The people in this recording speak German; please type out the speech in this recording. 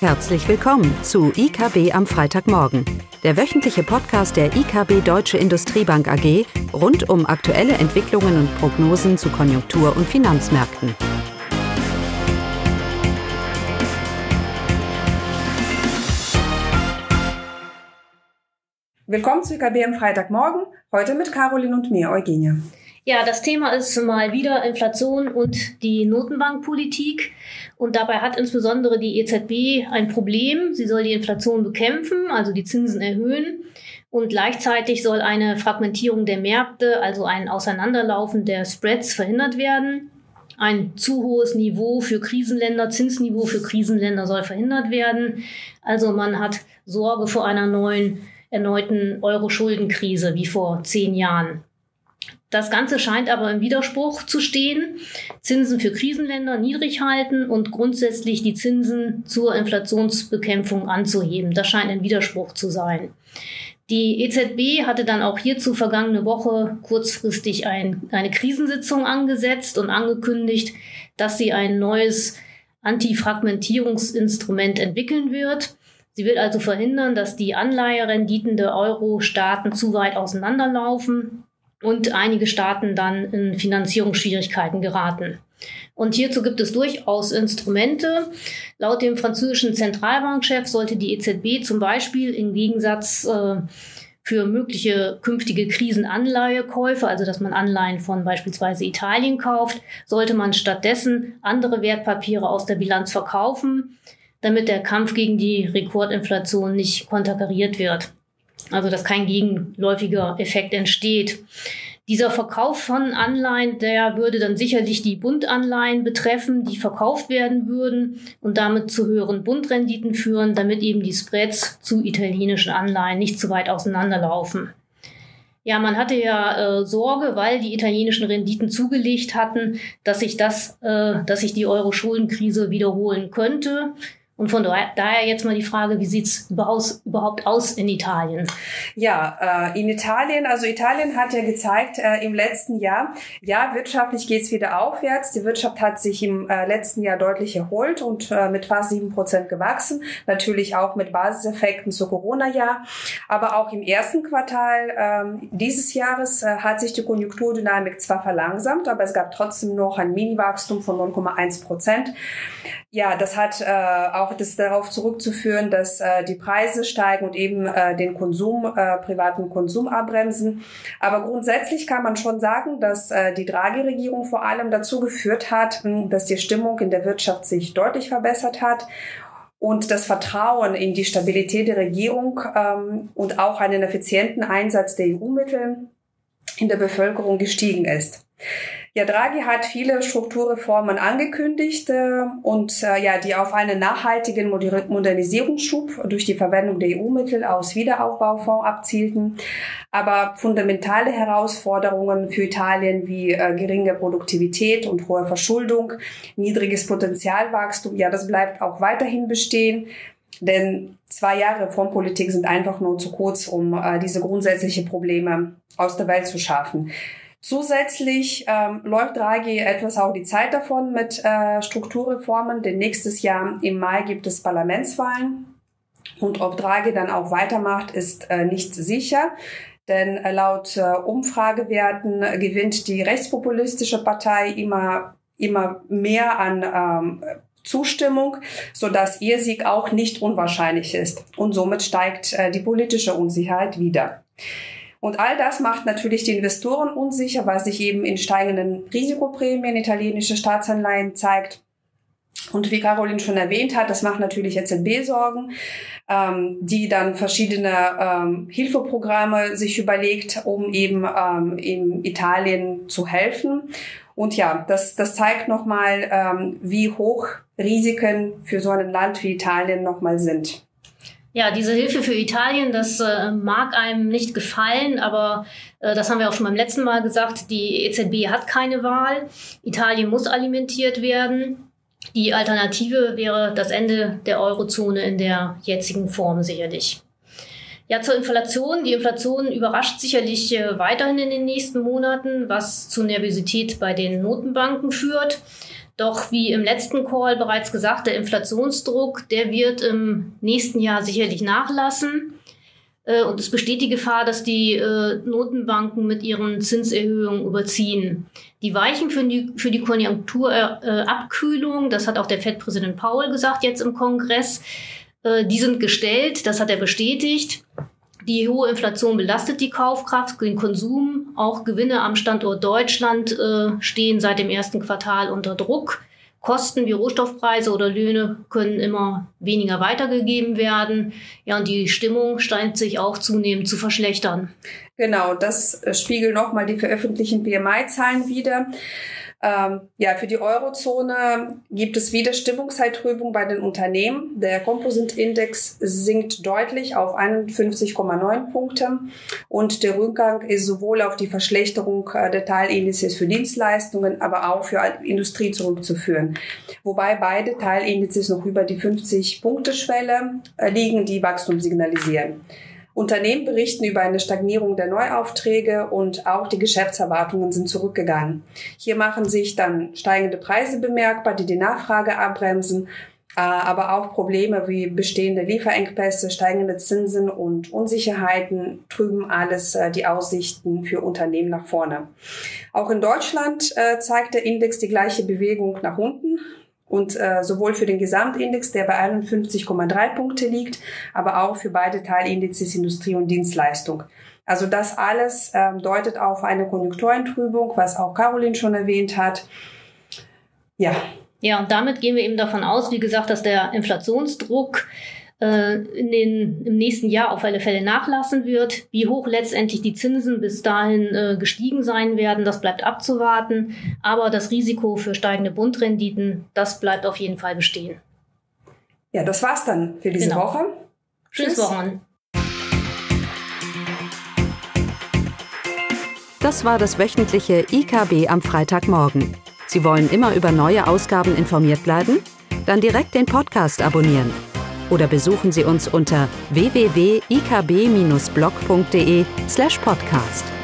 Herzlich willkommen zu IKB am Freitagmorgen, der wöchentliche Podcast der IKB Deutsche Industriebank AG rund um aktuelle Entwicklungen und Prognosen zu Konjunktur- und Finanzmärkten. Willkommen zu IKB am Freitagmorgen, heute mit Caroline und mir, Eugenia. Ja, das Thema ist mal wieder Inflation und die Notenbankpolitik. Und dabei hat insbesondere die EZB ein Problem. Sie soll die Inflation bekämpfen, also die Zinsen erhöhen. Und gleichzeitig soll eine Fragmentierung der Märkte, also ein Auseinanderlaufen der Spreads verhindert werden. Ein zu hohes Niveau für Krisenländer, Zinsniveau für Krisenländer soll verhindert werden. Also man hat Sorge vor einer neuen, erneuten Euro-Schuldenkrise wie vor zehn Jahren. Das Ganze scheint aber im Widerspruch zu stehen. Zinsen für Krisenländer niedrig halten und grundsätzlich die Zinsen zur Inflationsbekämpfung anzuheben. Das scheint ein Widerspruch zu sein. Die EZB hatte dann auch hierzu vergangene Woche kurzfristig ein, eine Krisensitzung angesetzt und angekündigt, dass sie ein neues Antifragmentierungsinstrument entwickeln wird. Sie will also verhindern, dass die Anleiherenditen der Euro-Staaten zu weit auseinanderlaufen und einige Staaten dann in Finanzierungsschwierigkeiten geraten. Und hierzu gibt es durchaus Instrumente. Laut dem französischen Zentralbankchef sollte die EZB zum Beispiel im Gegensatz äh, für mögliche künftige Krisenanleihekäufe, also dass man Anleihen von beispielsweise Italien kauft, sollte man stattdessen andere Wertpapiere aus der Bilanz verkaufen, damit der Kampf gegen die Rekordinflation nicht konterkariert wird. Also dass kein gegenläufiger Effekt entsteht. Dieser Verkauf von Anleihen, der würde dann sicherlich die Bundanleihen betreffen, die verkauft werden würden und damit zu höheren Bundrenditen führen, damit eben die Spreads zu italienischen Anleihen nicht zu weit auseinanderlaufen. Ja, man hatte ja äh, Sorge, weil die italienischen Renditen zugelegt hatten, dass sich das, äh, dass sich die Euro-Schuldenkrise wiederholen könnte. Und von daher jetzt mal die Frage, wie sieht's überhaupt aus in Italien? Ja, äh, in Italien, also Italien hat ja gezeigt äh, im letzten Jahr, ja, wirtschaftlich geht's wieder aufwärts. Die Wirtschaft hat sich im äh, letzten Jahr deutlich erholt und mit fast sieben Prozent gewachsen. Natürlich auch mit Basiseffekten zu Corona-Jahr. Aber auch im ersten Quartal ähm, dieses Jahres hat sich die Konjunkturdynamik zwar verlangsamt, aber es gab trotzdem noch ein Mini-Wachstum von 0,1 Prozent. Ja, das hat äh, auch das darauf zurückzuführen, dass äh, die Preise steigen und eben äh, den Konsum, äh, privaten Konsum abbremsen. Aber grundsätzlich kann man schon sagen, dass äh, die Draghi-Regierung vor allem dazu geführt hat, mh, dass die Stimmung in der Wirtschaft sich deutlich verbessert hat und das Vertrauen in die Stabilität der Regierung ähm, und auch einen effizienten Einsatz der EU-Mittel in der Bevölkerung gestiegen ist. Ja, Draghi hat viele Strukturreformen angekündigt äh, und äh, ja, die auf einen nachhaltigen Modernisierungsschub durch die Verwendung der EU-Mittel aus Wiederaufbaufonds abzielten. Aber fundamentale Herausforderungen für Italien wie äh, geringe Produktivität und hohe Verschuldung, niedriges Potenzialwachstum, ja, das bleibt auch weiterhin bestehen. Denn zwei Jahre Reformpolitik sind einfach nur zu kurz, um äh, diese grundsätzlichen Probleme aus der Welt zu schaffen. Zusätzlich ähm, läuft Draghi etwas auch die Zeit davon mit äh, Strukturreformen, denn nächstes Jahr im Mai gibt es Parlamentswahlen. Und ob Draghi dann auch weitermacht, ist äh, nicht sicher. Denn äh, laut äh, Umfragewerten gewinnt die rechtspopulistische Partei immer, immer mehr an ähm, Zustimmung, so dass ihr Sieg auch nicht unwahrscheinlich ist. Und somit steigt äh, die politische Unsicherheit wieder. Und all das macht natürlich die Investoren unsicher, weil sich eben in steigenden Risikoprämien italienische Staatsanleihen zeigt. Und wie Caroline schon erwähnt hat, das macht natürlich EZB Sorgen, ähm, die dann verschiedene ähm, Hilfeprogramme sich überlegt, um eben ähm, in Italien zu helfen. Und ja, das, das zeigt nochmal, ähm, wie hoch Risiken für so ein Land wie Italien nochmal sind. Ja, diese Hilfe für Italien, das äh, mag einem nicht gefallen, aber äh, das haben wir auch schon beim letzten Mal gesagt, die EZB hat keine Wahl. Italien muss alimentiert werden. Die Alternative wäre das Ende der Eurozone in der jetzigen Form sicherlich. Ja, zur Inflation. Die Inflation überrascht sicherlich äh, weiterhin in den nächsten Monaten, was zu Nervosität bei den Notenbanken führt. Doch wie im letzten Call bereits gesagt, der Inflationsdruck, der wird im nächsten Jahr sicherlich nachlassen. Äh, und es besteht die Gefahr, dass die äh, Notenbanken mit ihren Zinserhöhungen überziehen. Die Weichen für die, für die Konjunkturabkühlung, das hat auch der FED-Präsident Paul gesagt jetzt im Kongress, äh, die sind gestellt, das hat er bestätigt. Die hohe Inflation belastet die Kaufkraft, den Konsum. Auch Gewinne am Standort Deutschland stehen seit dem ersten Quartal unter Druck. Kosten wie Rohstoffpreise oder Löhne können immer weniger weitergegeben werden. Ja, und die Stimmung scheint sich auch zunehmend zu verschlechtern. Genau, das äh, spiegeln nochmal die veröffentlichten PMI-Zahlen wieder. Ähm, ja, für die Eurozone gibt es wieder Stimmungszeittrübung bei den Unternehmen. Der Composite-Index sinkt deutlich auf 51,9 Punkte und der Rückgang ist sowohl auf die Verschlechterung äh, der Teilindizes für Dienstleistungen, aber auch für Industrie zurückzuführen. Wobei beide Teilindizes noch über die 50-Punkte-Schwelle äh, liegen, die Wachstum signalisieren. Unternehmen berichten über eine Stagnierung der Neuaufträge und auch die Geschäftserwartungen sind zurückgegangen. Hier machen sich dann steigende Preise bemerkbar, die die Nachfrage abbremsen, äh, aber auch Probleme wie bestehende Lieferengpässe, steigende Zinsen und Unsicherheiten trüben alles äh, die Aussichten für Unternehmen nach vorne. Auch in Deutschland äh, zeigt der Index die gleiche Bewegung nach unten. Und äh, sowohl für den Gesamtindex, der bei 51,3 Punkte liegt, aber auch für beide Teilindizes Industrie und Dienstleistung. Also das alles ähm, deutet auf eine Konjunktureintrübung, was auch Caroline schon erwähnt hat. Ja. Ja, und damit gehen wir eben davon aus, wie gesagt, dass der Inflationsdruck äh, in den, im nächsten Jahr auf alle Fälle nachlassen wird. Wie hoch letztendlich die Zinsen bis dahin äh, gestiegen sein werden, das bleibt abzuwarten. Aber das Risiko für steigende Bundrenditen, das bleibt auf jeden Fall bestehen. Ja, das war's dann für diese genau. Woche. Schönes Wochenende. Das war das wöchentliche IKB am Freitagmorgen. Sie wollen immer über neue Ausgaben informiert bleiben? Dann direkt den Podcast abonnieren oder besuchen Sie uns unter www.ikb-blog.de/podcast.